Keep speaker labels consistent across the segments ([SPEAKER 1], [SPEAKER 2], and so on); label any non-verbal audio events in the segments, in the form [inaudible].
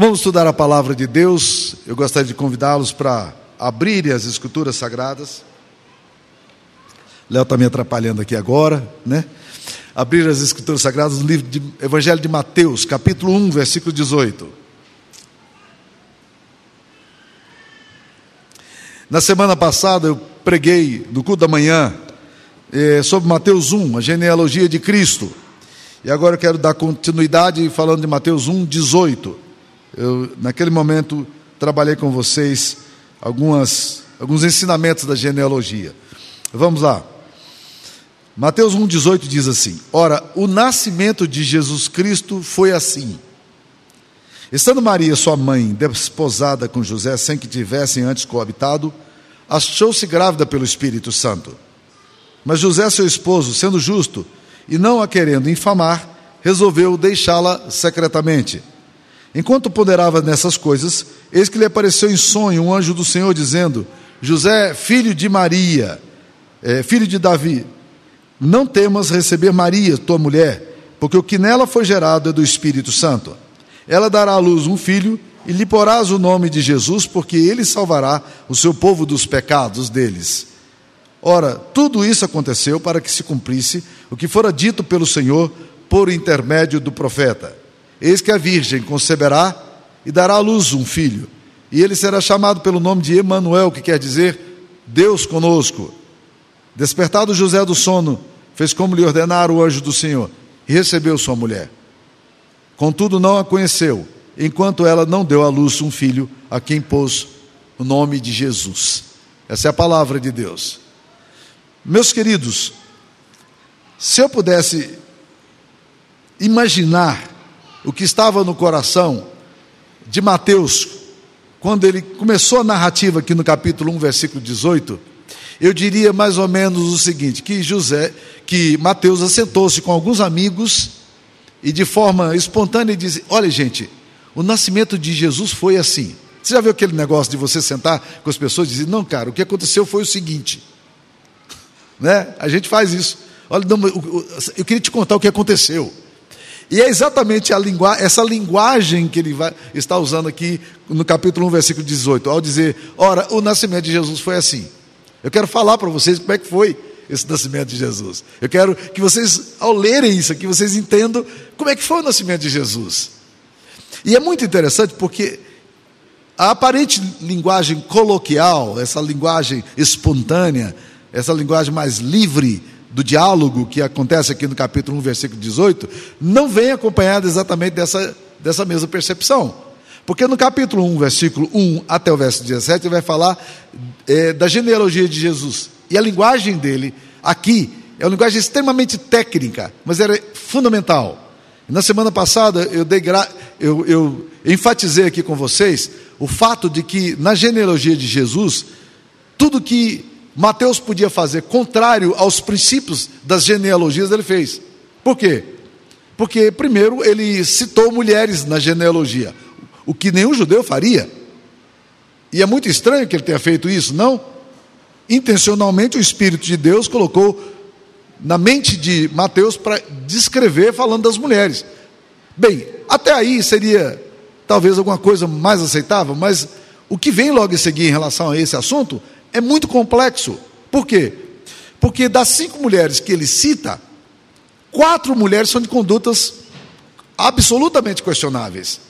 [SPEAKER 1] Vamos estudar a palavra de Deus. Eu gostaria de convidá-los para abrirem as escrituras sagradas. Léo está me atrapalhando aqui agora, né? Abrir as escrituras sagradas no livro de Evangelho de Mateus, capítulo 1, versículo 18. Na semana passada eu preguei no culto da manhã eh, sobre Mateus 1, a genealogia de Cristo. E agora eu quero dar continuidade falando de Mateus 1, 18. Eu, naquele momento, trabalhei com vocês algumas, alguns ensinamentos da genealogia. Vamos lá. Mateus 1,18 diz assim: Ora, o nascimento de Jesus Cristo foi assim. Estando Maria, sua mãe, desposada com José, sem que tivessem antes coabitado, achou-se grávida pelo Espírito Santo. Mas José, seu esposo, sendo justo e não a querendo infamar, resolveu deixá-la secretamente. Enquanto ponderava nessas coisas, eis que lhe apareceu em sonho um anjo do Senhor dizendo: José, filho de Maria, é, filho de Davi, não temas receber Maria, tua mulher, porque o que nela foi gerado é do Espírito Santo. Ela dará à luz um filho e lhe porás o nome de Jesus, porque ele salvará o seu povo dos pecados deles. Ora, tudo isso aconteceu para que se cumprisse o que fora dito pelo Senhor por intermédio do profeta. Eis que a virgem conceberá e dará à luz um filho, e ele será chamado pelo nome de Emanuel, que quer dizer Deus conosco. Despertado José do sono, fez como lhe ordenara o anjo do Senhor, e recebeu sua mulher. Contudo, não a conheceu, enquanto ela não deu à luz um filho, a quem pôs o nome de Jesus. Essa é a palavra de Deus. Meus queridos, se eu pudesse imaginar o que estava no coração de Mateus, quando ele começou a narrativa aqui no capítulo 1, versículo 18, eu diria mais ou menos o seguinte: que José, que Mateus assentou-se com alguns amigos e de forma espontânea disse: Olha, gente, o nascimento de Jesus foi assim. Você já viu aquele negócio de você sentar com as pessoas e dizer: Não, cara, o que aconteceu foi o seguinte. [laughs] Né? A gente faz isso. Olha, eu queria te contar o que aconteceu. E é exatamente essa linguagem que ele vai, está usando aqui no capítulo 1, versículo 18, ao dizer: Ora, o nascimento de Jesus foi assim. Eu quero falar para vocês como é que foi esse nascimento de Jesus. Eu quero que vocês, ao lerem isso aqui, vocês entendam como é que foi o nascimento de Jesus. E é muito interessante porque a aparente linguagem coloquial, essa linguagem espontânea, essa linguagem mais livre do diálogo que acontece aqui no capítulo 1, versículo 18, não vem acompanhado exatamente dessa, dessa mesma percepção. Porque no capítulo 1, versículo 1 até o verso 17, ele vai falar é, da genealogia de Jesus. E a linguagem dele aqui é uma linguagem extremamente técnica, mas era fundamental. Na semana passada eu, gra... eu, eu enfatizei aqui com vocês o fato de que na genealogia de Jesus, tudo que Mateus podia fazer contrário aos princípios das genealogias, ele fez. Por quê? Porque, primeiro, ele citou mulheres na genealogia, o que nenhum judeu faria. E é muito estranho que ele tenha feito isso, não? Intencionalmente, o Espírito de Deus colocou na mente de Mateus para descrever falando das mulheres. Bem, até aí seria talvez alguma coisa mais aceitável, mas o que vem logo em seguida em relação a esse assunto é muito complexo. Por quê? Porque das cinco mulheres que ele cita, quatro mulheres são de condutas absolutamente questionáveis.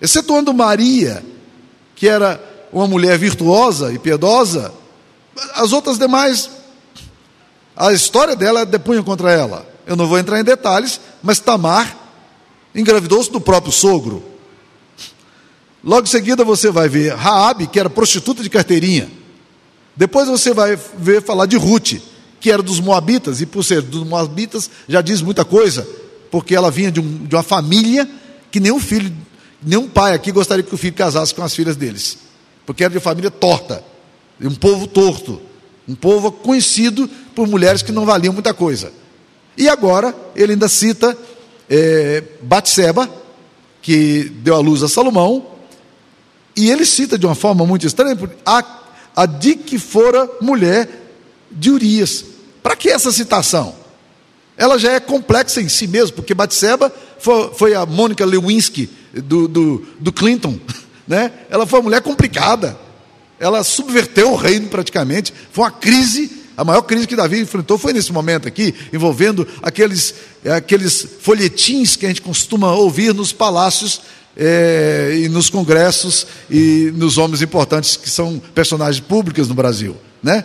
[SPEAKER 1] Excetuando Maria, que era uma mulher virtuosa e piedosa, as outras demais, a história dela depunha contra ela. Eu não vou entrar em detalhes, mas Tamar engravidou-se do próprio sogro. Logo em seguida você vai ver Raabe, que era prostituta de carteirinha. Depois você vai ver falar de Ruth, que era dos Moabitas, e por ser dos Moabitas já diz muita coisa, porque ela vinha de, um, de uma família que nenhum filho, nenhum pai aqui gostaria que o filho casasse com as filhas deles, porque era de família torta, de um povo torto, um povo conhecido por mulheres que não valiam muita coisa. E agora ele ainda cita é, Batseba, que deu à luz a Salomão, e ele cita de uma forma muito estranha, a a de que fora mulher de Urias. Para que essa citação? Ela já é complexa em si mesma, porque Batseba foi, foi a Mônica Lewinsky do, do, do Clinton. [laughs] Né? Ela foi uma mulher complicada. Ela subverteu o reino praticamente. Foi uma crise a maior crise que Davi enfrentou foi nesse momento aqui, envolvendo aqueles, aqueles folhetins que a gente costuma ouvir nos palácios é, e nos congressos e nos homens importantes que são personagens públicos no Brasil. Né?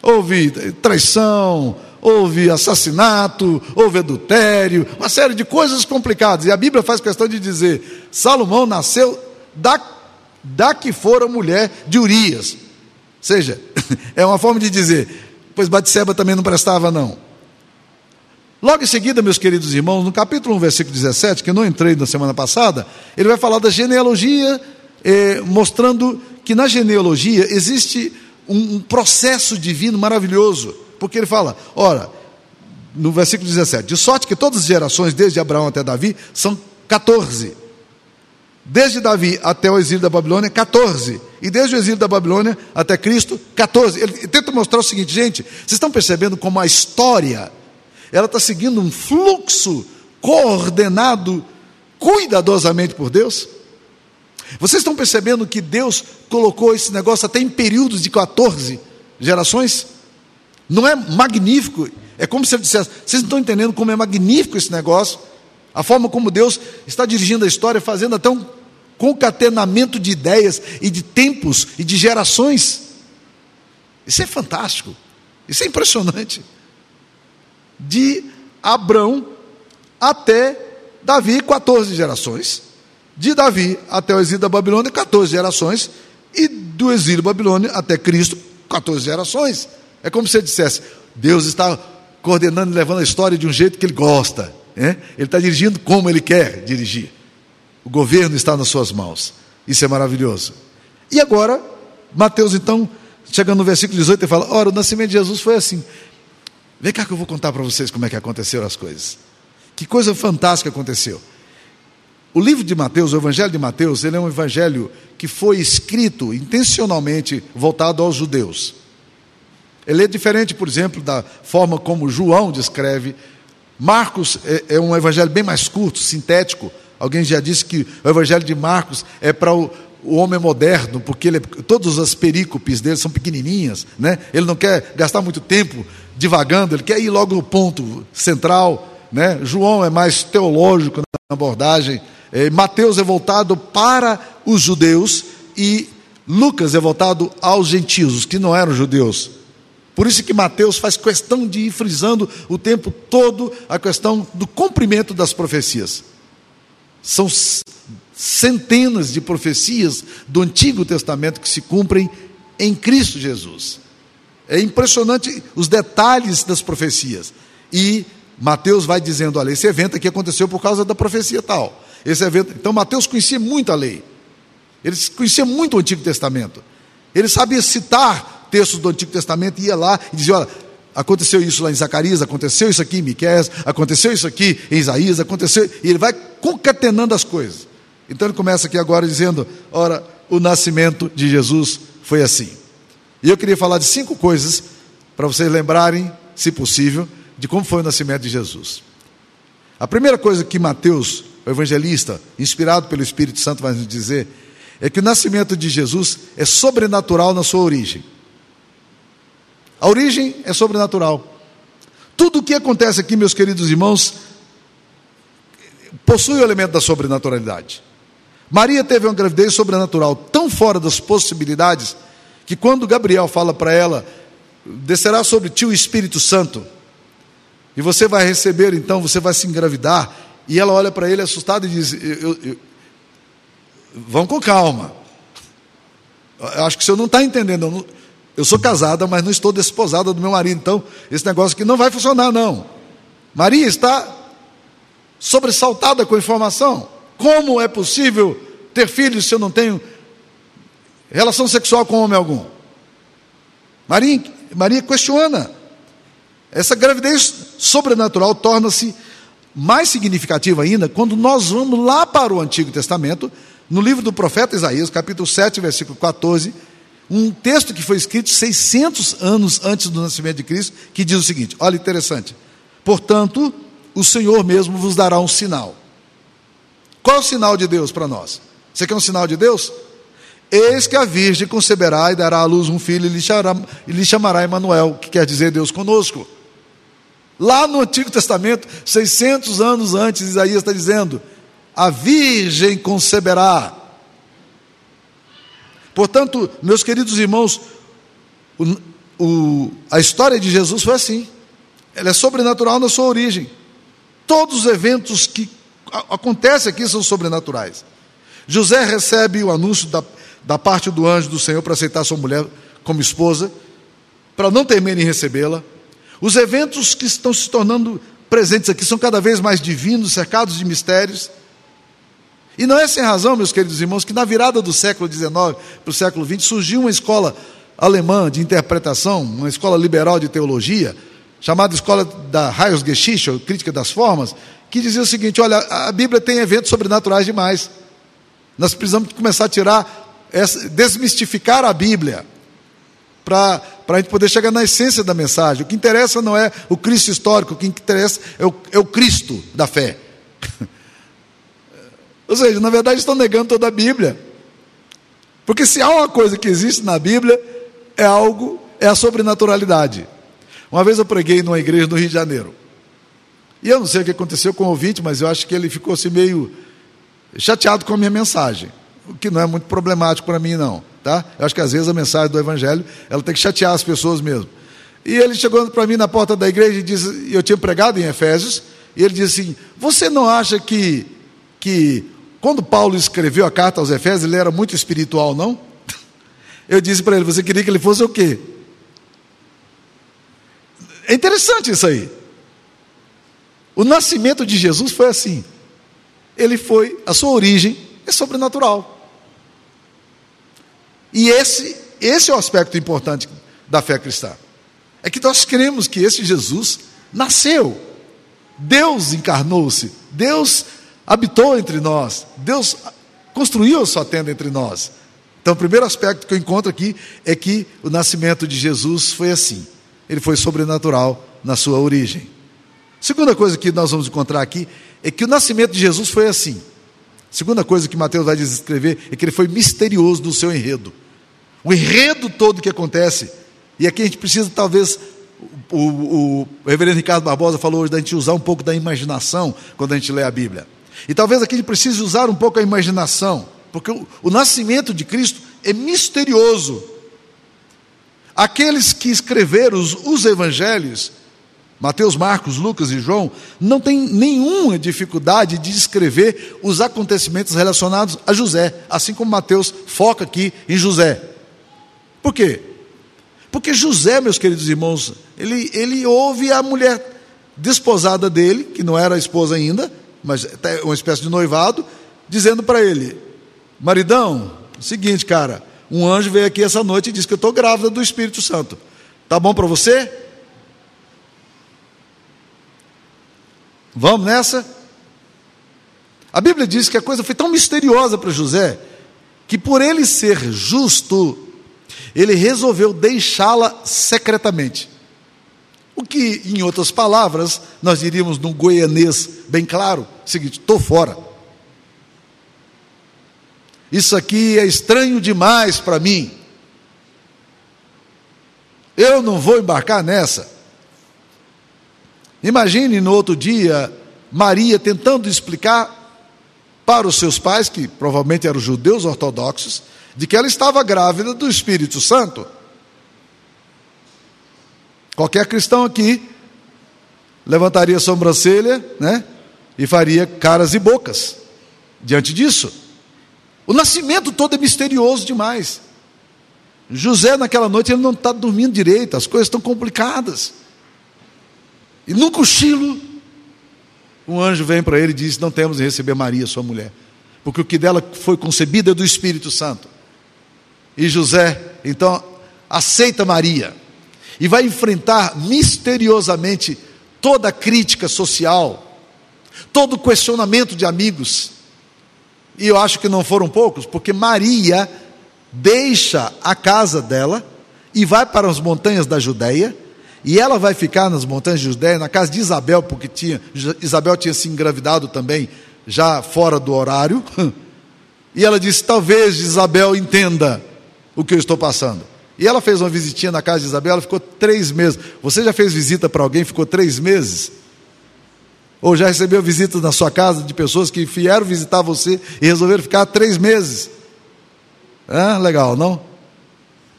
[SPEAKER 1] Houve traição, houve assassinato, houve adultério, uma série de coisas complicadas. E a Bíblia faz questão de dizer: Salomão nasceu da, da que fora mulher de Urias. Ou seja, [laughs] é uma forma de dizer, pois Batseba também não prestava, não. Logo em seguida, meus queridos irmãos, no capítulo 1, versículo 17, que eu não entrei na semana passada, ele vai falar da genealogia, eh, mostrando que na genealogia existe um, um processo divino maravilhoso. Porque ele fala, ora, no versículo 17: De sorte que todas as gerações, desde Abraão até Davi, são 14. Desde Davi até o exílio da Babilônia, 14. E desde o exílio da Babilônia até Cristo, 14. Ele tenta mostrar o seguinte, gente, vocês estão percebendo como a história ela está seguindo um fluxo coordenado cuidadosamente por Deus? Vocês estão percebendo que Deus colocou esse negócio até em períodos de 14 gerações? Não é magnífico? É como se ele dissesse: vocês não estão entendendo como é magnífico esse negócio? A forma como Deus está dirigindo a história, fazendo até um concatenamento de ideias e de tempos e de gerações. Isso é fantástico. Isso é impressionante. De Abrão até Davi, 14 gerações. De Davi até o exílio da Babilônia, 14 gerações. E do exílio Babilônia até Cristo, 14 gerações. É como se ele dissesse: Deus está coordenando e levando a história de um jeito que ele gosta. Ele está dirigindo como ele quer dirigir. O governo está nas suas mãos. Isso é maravilhoso. E agora, Mateus, então, chegando no versículo 18, ele fala: Ora, o nascimento de Jesus foi assim. Vem cá que eu vou contar para vocês como é que aconteceram as coisas. Que coisa fantástica aconteceu. O livro de Mateus, o Evangelho de Mateus, ele é um evangelho que foi escrito intencionalmente voltado aos judeus. Ele é diferente, por exemplo, da forma como João descreve. Marcos é, é um evangelho bem mais curto, sintético. Alguém já disse que o evangelho de Marcos é para o, o homem moderno, porque ele, todas as perícopes dele são pequenininhas, né? Ele não quer gastar muito tempo divagando, ele quer ir logo no ponto central, né? João é mais teológico na abordagem, é, Mateus é voltado para os judeus e Lucas é voltado aos gentios, que não eram judeus. Por isso que Mateus faz questão de ir frisando o tempo todo a questão do cumprimento das profecias. São centenas de profecias do Antigo Testamento que se cumprem em Cristo Jesus. É impressionante os detalhes das profecias. E Mateus vai dizendo: olha, esse evento aqui aconteceu por causa da profecia tal. Esse evento. Então, Mateus conhecia muito a lei. Ele conhecia muito o Antigo Testamento. Ele sabia citar textos do Antigo Testamento e ia lá e dizia: olha, aconteceu isso lá em Zacarias, aconteceu isso aqui em Miqués, aconteceu isso aqui em Isaías, aconteceu. E ele vai concatenando as coisas. Então ele começa aqui agora dizendo: ora, o nascimento de Jesus foi assim. E eu queria falar de cinco coisas para vocês lembrarem, se possível, de como foi o nascimento de Jesus. A primeira coisa que Mateus, o evangelista, inspirado pelo Espírito Santo, vai nos dizer é que o nascimento de Jesus é sobrenatural na sua origem. A origem é sobrenatural. Tudo o que acontece aqui, meus queridos irmãos, possui o elemento da sobrenaturalidade. Maria teve uma gravidez sobrenatural tão fora das possibilidades que quando Gabriel fala para ela, descerá sobre ti o Espírito Santo, e você vai receber, então você vai se engravidar, e ela olha para ele assustada e diz: eu, eu, eu, Vão com calma. Eu acho que o senhor não está entendendo. Eu sou casada, mas não estou desposada do meu marido, então esse negócio aqui não vai funcionar, não. Maria está sobressaltada com a informação. Como é possível ter filhos se eu não tenho relação sexual com homem algum? Maria, Maria questiona. Essa gravidez sobrenatural torna-se mais significativa ainda quando nós vamos lá para o Antigo Testamento, no livro do profeta Isaías, capítulo 7, versículo 14 um texto que foi escrito 600 anos antes do nascimento de Cristo, que diz o seguinte: olha interessante. Portanto, o Senhor mesmo vos dará um sinal. Qual é o sinal de Deus para nós? Você quer um sinal de Deus? Eis que a virgem conceberá e dará à luz um filho e lhe chamará, Emanuel, que quer dizer Deus conosco. Lá no Antigo Testamento, 600 anos antes, Isaías está dizendo: a virgem conceberá. Portanto, meus queridos irmãos, o, o, a história de Jesus foi assim. Ela é sobrenatural na sua origem. Todos os eventos que acontecem aqui são sobrenaturais. José recebe o anúncio da, da parte do anjo do Senhor para aceitar sua mulher como esposa, para não temer em recebê-la. Os eventos que estão se tornando presentes aqui são cada vez mais divinos, cercados de mistérios. E não é sem razão, meus queridos irmãos, que na virada do século XIX para o século XX surgiu uma escola alemã de interpretação, uma escola liberal de teologia, chamada Escola da Heilsgeschichte, ou Crítica das Formas, que dizia o seguinte: olha, a Bíblia tem eventos sobrenaturais demais. Nós precisamos começar a tirar, desmistificar a Bíblia, para a gente poder chegar na essência da mensagem. O que interessa não é o Cristo histórico, o que interessa é o, é o Cristo da fé. [laughs] Ou seja, na verdade estão negando toda a Bíblia. Porque se há uma coisa que existe na Bíblia, é algo, é a sobrenaturalidade. Uma vez eu preguei numa igreja no Rio de Janeiro. E eu não sei o que aconteceu com o ouvinte, mas eu acho que ele ficou assim meio chateado com a minha mensagem. O que não é muito problemático para mim, não. Tá? Eu acho que às vezes a mensagem do Evangelho ela tem que chatear as pessoas mesmo. E ele chegou para mim na porta da igreja e disse: eu tinha pregado em Efésios, e ele disse assim: Você não acha que, que quando Paulo escreveu a carta aos Efésios, ele era muito espiritual, não? [laughs] Eu disse para ele: Você queria que ele fosse o quê? É interessante isso aí. O nascimento de Jesus foi assim. Ele foi, a sua origem é sobrenatural. E esse, esse é o aspecto importante da fé cristã. É que nós cremos que esse Jesus nasceu. Deus encarnou-se. Deus habitou entre nós. Deus construiu a sua tenda entre nós. Então, o primeiro aspecto que eu encontro aqui é que o nascimento de Jesus foi assim. Ele foi sobrenatural na sua origem. Segunda coisa que nós vamos encontrar aqui é que o nascimento de Jesus foi assim. Segunda coisa que Mateus vai descrever é que ele foi misterioso no seu enredo. O enredo todo que acontece. E aqui a gente precisa, talvez, o, o, o reverendo Ricardo Barbosa falou hoje da gente usar um pouco da imaginação quando a gente lê a Bíblia. E talvez aqui a gente precise usar um pouco a imaginação porque o, o nascimento de Cristo é misterioso. Aqueles que escreveram os, os evangelhos, Mateus, Marcos, Lucas e João, não têm nenhuma dificuldade de descrever os acontecimentos relacionados a José, assim como Mateus foca aqui em José. Por quê? Porque José, meus queridos irmãos, ele, ele ouve a mulher desposada dele, que não era esposa ainda, mas uma espécie de noivado, dizendo para ele: Maridão, seguinte, cara, um anjo veio aqui essa noite e disse que eu estou grávida do Espírito Santo. Tá bom para você? Vamos nessa? A Bíblia diz que a coisa foi tão misteriosa para José que por ele ser justo, ele resolveu deixá-la secretamente. O que, em outras palavras, nós diríamos num goianês bem claro, seguinte: estou fora. Isso aqui é estranho demais para mim. Eu não vou embarcar nessa. Imagine no outro dia Maria tentando explicar para os seus pais, que provavelmente eram judeus ortodoxos, de que ela estava grávida do Espírito Santo. Qualquer cristão aqui levantaria a sobrancelha, né? E faria caras e bocas diante disso. O nascimento todo é misterioso demais. José, naquela noite, ele não está dormindo direito, as coisas estão complicadas. E num cochilo, um anjo vem para ele e diz: Não temos de receber Maria, sua mulher, porque o que dela foi concebido é do Espírito Santo. E José, então, aceita Maria e vai enfrentar misteriosamente toda a crítica social, todo o questionamento de amigos e eu acho que não foram poucos, porque Maria deixa a casa dela e vai para as montanhas da Judéia, e ela vai ficar nas montanhas de Judéia, na casa de Isabel, porque tinha, Isabel tinha se engravidado também já fora do horário, [laughs] e ela disse: Talvez Isabel entenda o que eu estou passando. E ela fez uma visitinha na casa de Isabel, ela ficou três meses. Você já fez visita para alguém, ficou três meses? Ou já recebeu visitas na sua casa de pessoas que vieram visitar você e resolveram ficar três meses? Ah, legal, não?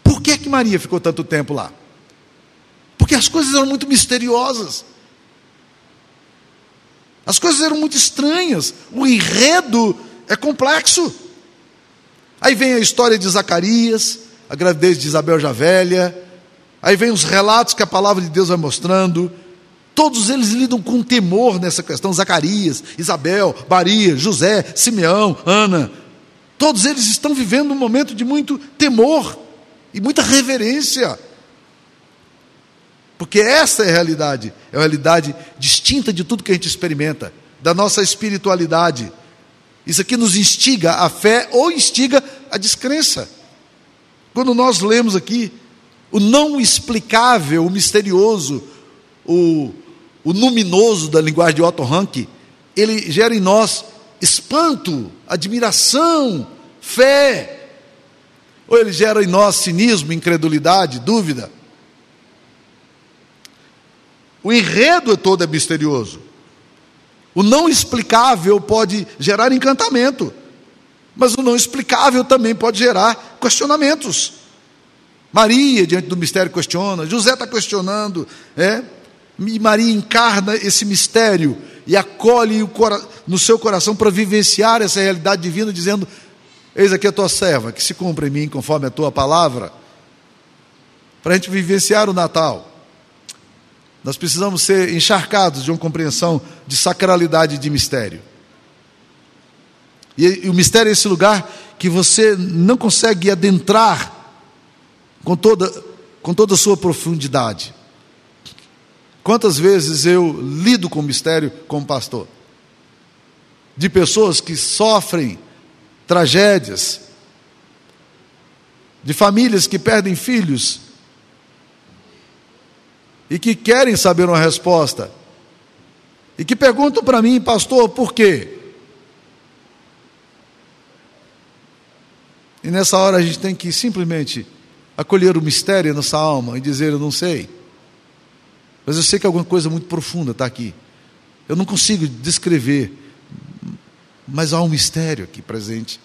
[SPEAKER 1] Por que, que Maria ficou tanto tempo lá? Porque as coisas eram muito misteriosas. As coisas eram muito estranhas. O enredo é complexo. Aí vem a história de Zacarias, a gravidez de Isabel já velha. Aí vem os relatos que a palavra de Deus vai mostrando. Todos eles lidam com temor nessa questão. Zacarias, Isabel, Maria, José, Simeão, Ana. Todos eles estão vivendo um momento de muito temor e muita reverência. Porque essa é a realidade, é uma realidade distinta de tudo que a gente experimenta, da nossa espiritualidade. Isso aqui nos instiga a fé ou instiga a descrença. Quando nós lemos aqui o não explicável, o misterioso, o, o luminoso da linguagem de Otto Rank, ele gera em nós espanto, admiração, fé. Ou ele gera em nós cinismo, incredulidade, dúvida. O enredo todo é misterioso. O não explicável pode gerar encantamento, mas o não explicável também pode gerar questionamentos. Maria, diante do mistério, questiona, José está questionando, é? e Maria encarna esse mistério e acolhe no seu coração para vivenciar essa realidade divina, dizendo: Eis aqui a tua serva, que se cumpra em mim conforme a tua palavra, para a gente vivenciar o Natal. Nós precisamos ser encharcados de uma compreensão de sacralidade e de mistério. E, e o mistério é esse lugar que você não consegue adentrar com toda, com toda a sua profundidade. Quantas vezes eu lido com mistério como pastor? De pessoas que sofrem tragédias, de famílias que perdem filhos e que querem saber uma resposta e que perguntam para mim, pastor, por quê? E nessa hora a gente tem que simplesmente acolher o mistério na nossa alma e dizer: Eu não sei. Mas eu sei que alguma coisa muito profunda está aqui. Eu não consigo descrever, mas há um mistério aqui presente.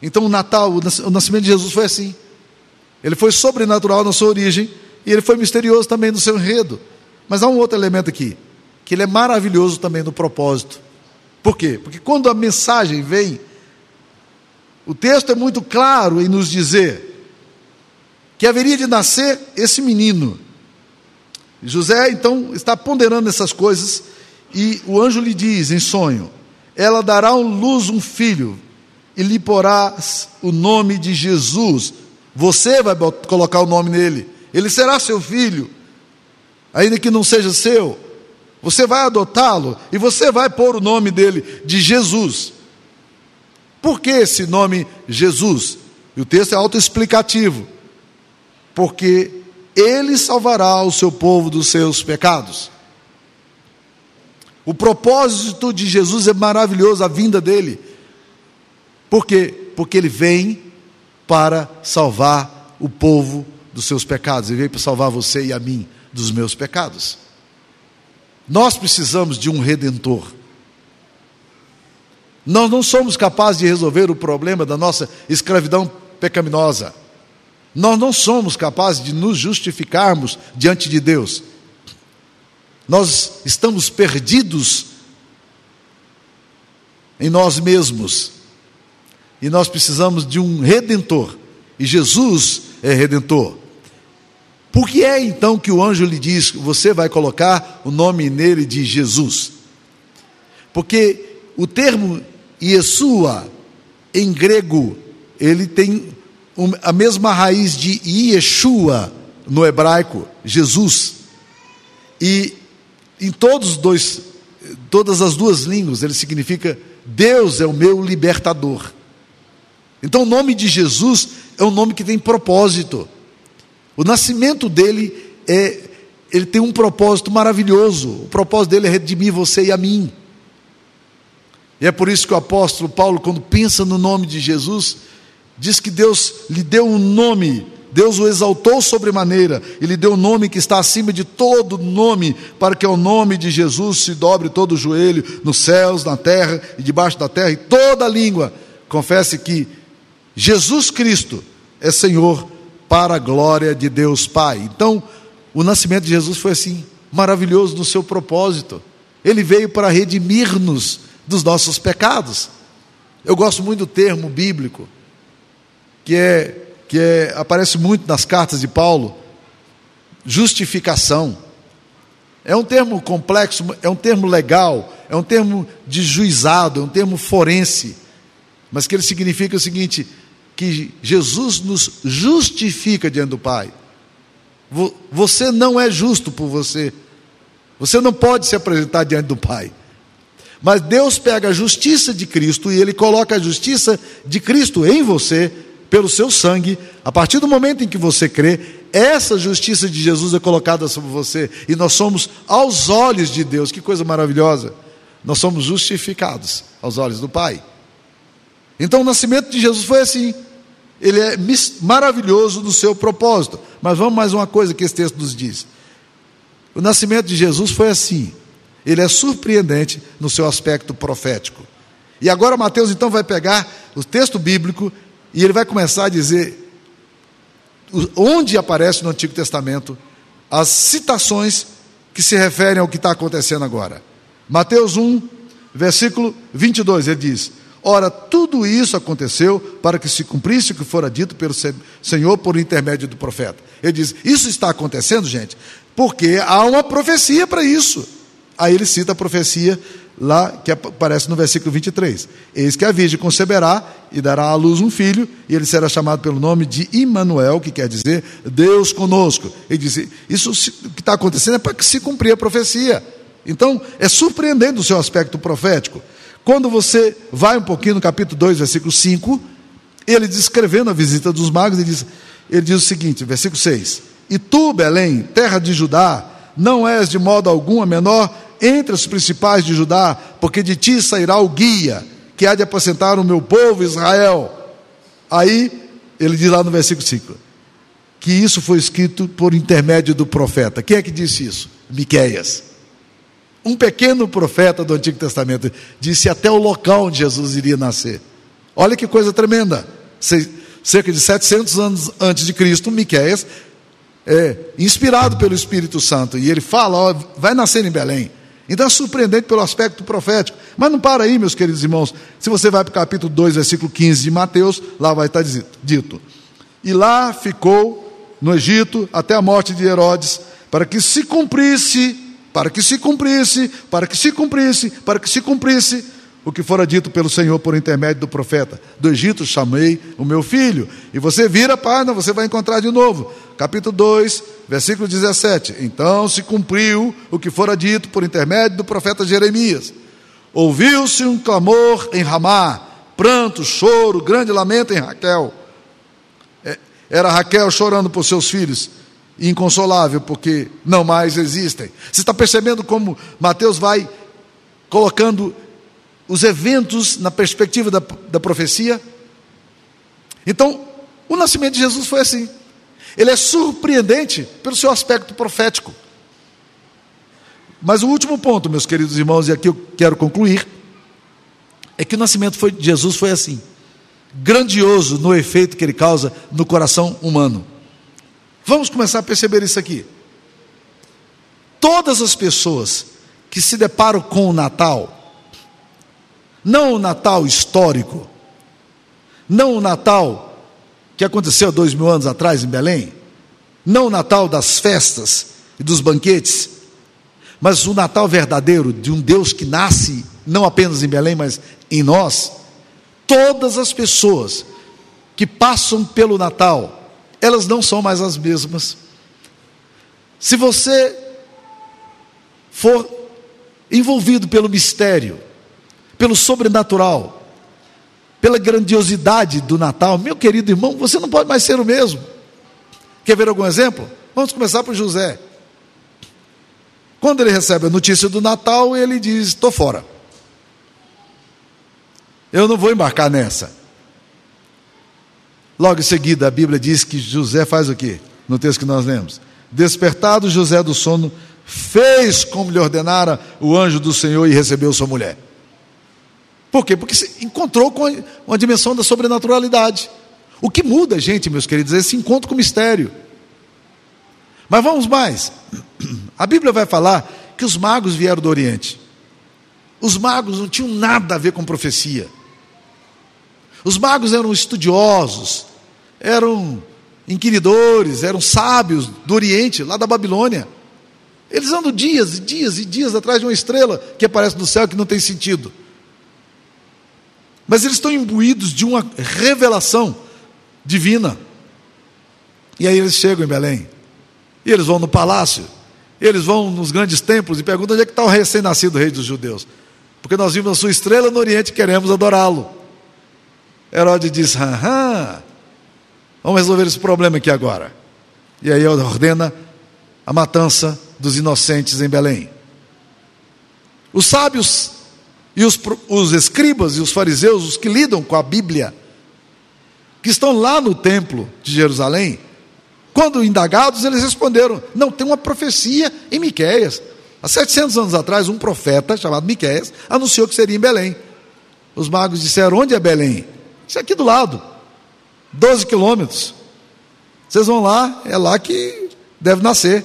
[SPEAKER 1] Então o Natal, o nascimento de Jesus foi assim. Ele foi sobrenatural na sua origem e ele foi misterioso também no seu enredo. Mas há um outro elemento aqui, que ele é maravilhoso também no propósito. Por quê? Porque quando a mensagem vem, o texto é muito claro em nos dizer que haveria de nascer esse menino. José então está ponderando essas coisas e o anjo lhe diz em sonho: Ela dará à luz um filho e lhe porás o nome de Jesus. Você vai colocar o nome nele. Ele será seu filho, ainda que não seja seu. Você vai adotá-lo e você vai pôr o nome dele de Jesus. Por que esse nome Jesus? E o texto é autoexplicativo. Porque ele salvará o seu povo dos seus pecados. O propósito de Jesus é maravilhoso, a vinda dele. Por quê? Porque ele vem para salvar o povo dos seus pecados, ele veio para salvar você e a mim dos meus pecados. Nós precisamos de um redentor. Nós não somos capazes de resolver o problema da nossa escravidão pecaminosa. Nós não somos capazes de nos justificarmos diante de Deus. Nós estamos perdidos em nós mesmos. E nós precisamos de um redentor. E Jesus é redentor. Por que é então que o anjo lhe diz: Você vai colocar o nome nele de Jesus? Porque o termo Yeshua, em grego, ele tem a mesma raiz de Yeshua no hebraico, Jesus. E em todos dois, todas as duas línguas, ele significa Deus é o meu libertador. Então o nome de Jesus é um nome que tem propósito. O nascimento dele é ele tem um propósito maravilhoso. O propósito dele é redimir você e a mim. E é por isso que o apóstolo Paulo, quando pensa no nome de Jesus, diz que Deus lhe deu um nome, Deus o exaltou sobremaneira, e lhe deu um nome que está acima de todo nome, para que ao nome de Jesus se dobre todo o joelho, nos céus, na terra e debaixo da terra, e toda língua confesse que Jesus Cristo é Senhor para a glória de Deus Pai. Então, o nascimento de Jesus foi assim, maravilhoso no seu propósito. Ele veio para redimir-nos dos nossos pecados. Eu gosto muito do termo bíblico, que é que é, aparece muito nas cartas de Paulo, justificação. É um termo complexo, é um termo legal, é um termo de juizado, é um termo forense, mas que ele significa o seguinte: que Jesus nos justifica diante do Pai. Você não é justo por você. Você não pode se apresentar diante do Pai. Mas Deus pega a justiça de Cristo e Ele coloca a justiça de Cristo em você, pelo seu sangue. A partir do momento em que você crê, essa justiça de Jesus é colocada sobre você. E nós somos, aos olhos de Deus, que coisa maravilhosa, nós somos justificados aos olhos do Pai. Então o nascimento de Jesus foi assim ele é maravilhoso no seu propósito. Mas vamos mais uma coisa que esse texto nos diz. O nascimento de Jesus foi assim. Ele é surpreendente no seu aspecto profético. E agora Mateus então vai pegar o texto bíblico e ele vai começar a dizer onde aparece no Antigo Testamento as citações que se referem ao que está acontecendo agora. Mateus 1, versículo 22, ele diz: Ora, tudo isso aconteceu para que se cumprisse o que fora dito pelo Senhor por intermédio do profeta. Ele diz: Isso está acontecendo, gente, porque há uma profecia para isso. Aí ele cita a profecia lá que aparece no versículo 23. Eis que a virgem conceberá e dará à luz um filho, e ele será chamado pelo nome de Imanuel, que quer dizer Deus conosco. Ele diz: Isso que está acontecendo é para que se cumprir a profecia. Então, é surpreendente o seu aspecto profético. Quando você vai um pouquinho no capítulo 2, versículo 5, ele descrevendo a visita dos magos, ele diz, ele diz o seguinte, versículo 6: E tu, Belém, terra de Judá, não és de modo algum a menor entre os principais de Judá, porque de ti sairá o guia, que há de apacentar o meu povo Israel. Aí, ele diz lá no versículo 5, que isso foi escrito por intermédio do profeta. Quem é que disse isso? Miqueias. Um pequeno profeta do Antigo Testamento disse até o local onde Jesus iria nascer. Olha que coisa tremenda. Cerca de 700 anos antes de Cristo, Miqueias é inspirado pelo Espírito Santo e ele fala, ó, vai nascer em Belém. Então é surpreendente pelo aspecto profético. Mas não para aí, meus queridos irmãos. Se você vai para o capítulo 2, versículo 15 de Mateus, lá vai estar dito: E lá ficou no Egito até a morte de Herodes, para que se cumprisse para que se cumprisse, para que se cumprisse, para que se cumprisse o que fora dito pelo Senhor por intermédio do profeta. Do Egito chamei o meu filho. E você vira a página, você vai encontrar de novo. Capítulo 2, versículo 17. Então se cumpriu o que fora dito por intermédio do profeta Jeremias. Ouviu-se um clamor em Ramá, pranto, choro, grande lamento em Raquel. É, era Raquel chorando por seus filhos inconsolável, porque não mais existem. Você está percebendo como Mateus vai colocando os eventos na perspectiva da, da profecia? Então, o nascimento de Jesus foi assim. Ele é surpreendente pelo seu aspecto profético. Mas o último ponto, meus queridos irmãos, e aqui eu quero concluir, é que o nascimento de Jesus foi assim, grandioso no efeito que ele causa no coração humano. Vamos começar a perceber isso aqui. Todas as pessoas que se deparam com o Natal, não o Natal histórico, não o Natal que aconteceu dois mil anos atrás em Belém, não o Natal das festas e dos banquetes, mas o Natal verdadeiro de um Deus que nasce não apenas em Belém, mas em nós, todas as pessoas que passam pelo Natal, elas não são mais as mesmas. Se você for envolvido pelo mistério, pelo sobrenatural, pela grandiosidade do Natal, meu querido irmão, você não pode mais ser o mesmo. Quer ver algum exemplo? Vamos começar por José. Quando ele recebe a notícia do Natal, ele diz: Estou fora. Eu não vou embarcar nessa. Logo em seguida, a Bíblia diz que José faz o quê? No texto que nós lemos. Despertado José do sono, fez como lhe ordenara o anjo do Senhor e recebeu sua mulher. Por quê? Porque se encontrou com uma dimensão da sobrenaturalidade. O que muda, gente, meus queridos, é esse encontro com o mistério. Mas vamos mais. A Bíblia vai falar que os magos vieram do Oriente. Os magos não tinham nada a ver com profecia. Os magos eram estudiosos, eram inquiridores, eram sábios do Oriente, lá da Babilônia. Eles andam dias e dias e dias atrás de uma estrela que aparece no céu que não tem sentido. Mas eles estão imbuídos de uma revelação divina. E aí eles chegam em Belém. E eles vão no palácio. Eles vão nos grandes templos e perguntam onde é que está o recém-nascido rei dos judeus. Porque nós vimos a sua estrela no Oriente e queremos adorá-lo. Herodes diz: Aham, vamos resolver esse problema aqui agora. E aí ordena a matança dos inocentes em Belém. Os sábios e os, os escribas e os fariseus, os que lidam com a Bíblia, que estão lá no templo de Jerusalém, quando indagados, eles responderam: Não, tem uma profecia em Miquéias. Há 700 anos atrás, um profeta chamado Miquéias anunciou que seria em Belém. Os magos disseram: Onde é Belém? Isso é aqui do lado, 12 quilômetros. Vocês vão lá, é lá que deve nascer.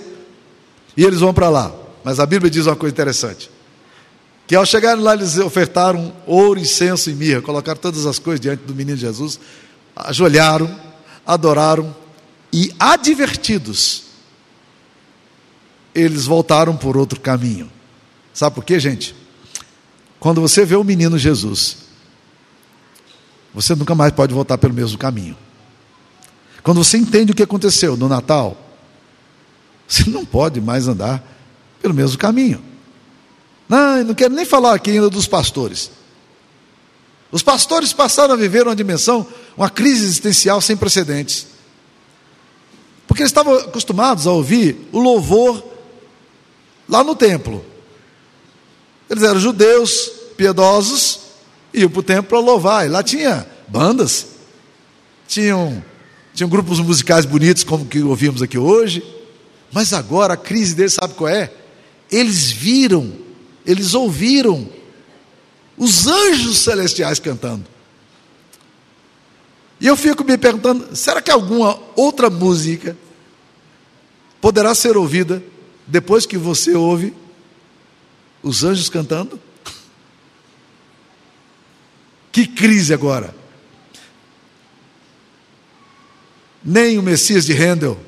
[SPEAKER 1] E eles vão para lá. Mas a Bíblia diz uma coisa interessante: que ao chegarem lá, eles ofertaram ouro, incenso e mirra, colocaram todas as coisas diante do menino Jesus, ajoelharam, adoraram e advertidos, eles voltaram por outro caminho. Sabe por quê, gente? Quando você vê o menino Jesus, você nunca mais pode voltar pelo mesmo caminho. Quando você entende o que aconteceu no Natal, você não pode mais andar pelo mesmo caminho. Não, não quero nem falar aqui ainda dos pastores. Os pastores passaram a viver uma dimensão, uma crise existencial sem precedentes. Porque eles estavam acostumados a ouvir o louvor lá no templo. Eles eram judeus, piedosos, iam para o templo para louvar. E lá tinha bandas, tinham, tinham grupos musicais bonitos, como que ouvimos aqui hoje. Mas agora a crise deles, sabe qual é? Eles viram, eles ouviram os anjos celestiais cantando. E eu fico me perguntando: será que alguma outra música poderá ser ouvida depois que você ouve os anjos cantando? Que crise agora! Nem o Messias de Handel,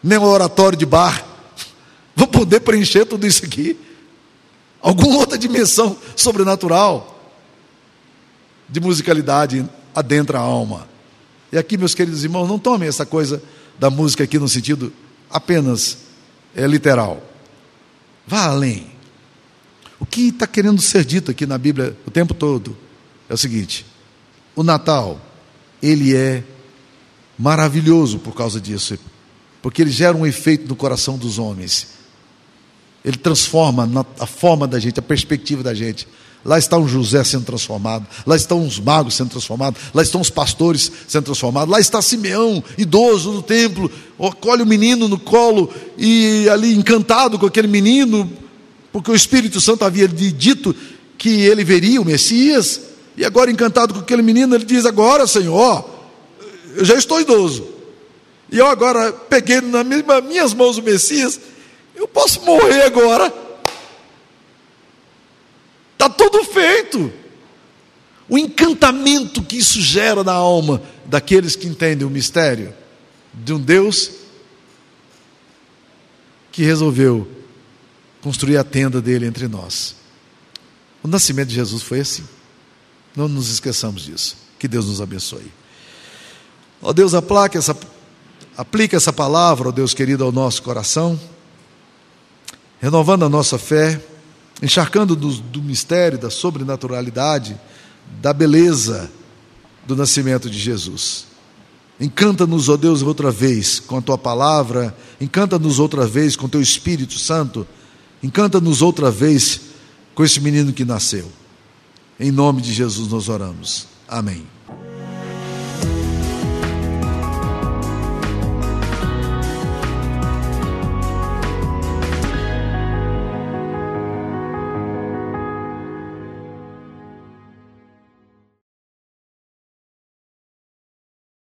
[SPEAKER 1] nem o oratório de Bar [laughs] vão poder preencher tudo isso aqui. Alguma outra dimensão sobrenatural de musicalidade adentra a alma. E aqui, meus queridos irmãos, não tomem essa coisa da música aqui no sentido apenas é, literal. Vá além. O que está querendo ser dito aqui na Bíblia o tempo todo é o seguinte: o Natal, ele é maravilhoso por causa disso, porque ele gera um efeito no coração dos homens. Ele transforma a forma da gente, a perspectiva da gente. Lá está um José sendo transformado, lá estão os magos sendo transformados, lá estão os pastores sendo transformados, lá está Simeão, idoso no templo, colhe o menino no colo e ali encantado com aquele menino, porque o Espírito Santo havia dito que ele veria o Messias, e agora encantado com aquele menino, ele diz: Agora, Senhor, eu já estou idoso, e eu agora peguei nas minhas mãos o Messias, eu posso morrer agora Está tudo feito. O encantamento que isso gera na alma daqueles que entendem o mistério de um Deus que resolveu construir a tenda dele entre nós. O nascimento de Jesus foi assim. Não nos esqueçamos disso. Que Deus nos abençoe. Ó Deus, aplaque essa, aplica essa palavra, ó Deus querido, ao nosso coração, renovando a nossa fé encharcando do, do mistério, da sobrenaturalidade, da beleza do nascimento de Jesus. Encanta-nos, ó Deus, outra vez com a tua palavra, encanta-nos outra vez com o teu Espírito Santo, encanta-nos outra vez com esse menino que nasceu. Em nome de Jesus nós oramos. Amém.